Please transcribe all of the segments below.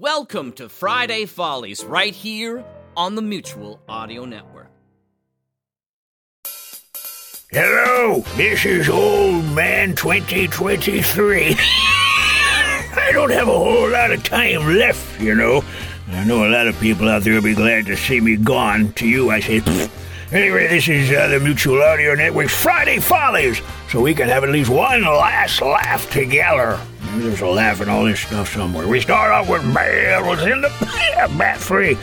Welcome to Friday Follies right here on the Mutual Audio Network. Hello, this is Old Man 2023. I don't have a whole lot of time left, you know. I know a lot of people out there will be glad to see me gone. To you, I say, pfft. Anyway, this is uh, the Mutual Audio Network's Friday Follies, so we can have at least one last laugh together. A laugh in all this stuff somewhere. We start off with Bales in the bat free.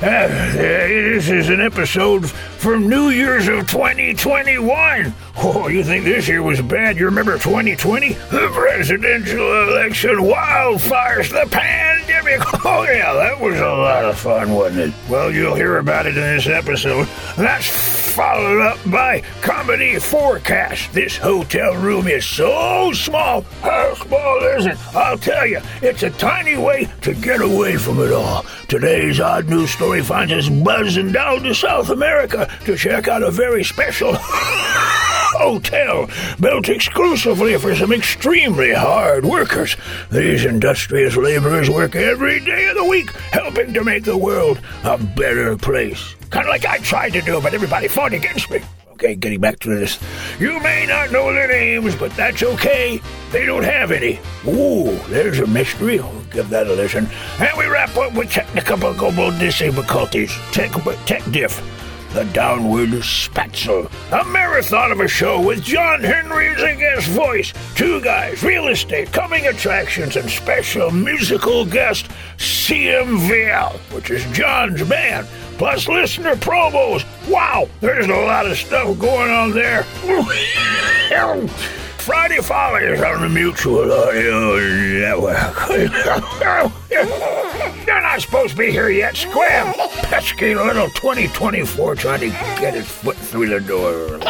Uh, this is an episode from New Year's of 2021. Oh, you think this year was bad? You remember 2020? The presidential election, wildfires, the pandemic. Oh, yeah, that was a lot of fun, wasn't it? Well, you'll hear about it in this episode. That's followed up by Comedy4Cast. This hotel room is so small. How small is it? I'll tell you, it's a tiny way to get away from it all. Today's odd news story finds us buzzing down to South America to check out a very special hotel built exclusively for some extremely hard workers. These industrious laborers work every day of the week, helping to make the world a better place. Kind of like I tried to do, but everybody fought against me. Okay, getting back to this. You may not know their names, but that's okay. They don't have any. Ooh, there's a mystery. I'll give that a listen. And we wrap up with technical difficulties. Tek, Tek Diff. The Downward Spatzel. A marathon of a show with John Henry as a guest voice. Two guys, real estate, coming attractions, and special musical guest CMVL, which is John's band. Plus listener promos. Wow, there's a lot of stuff going on there. Friday Follies on the Mutual Audio Network. You're not supposed to be here yet, Scram. Pesky little 2024 trying to get his foot through the door.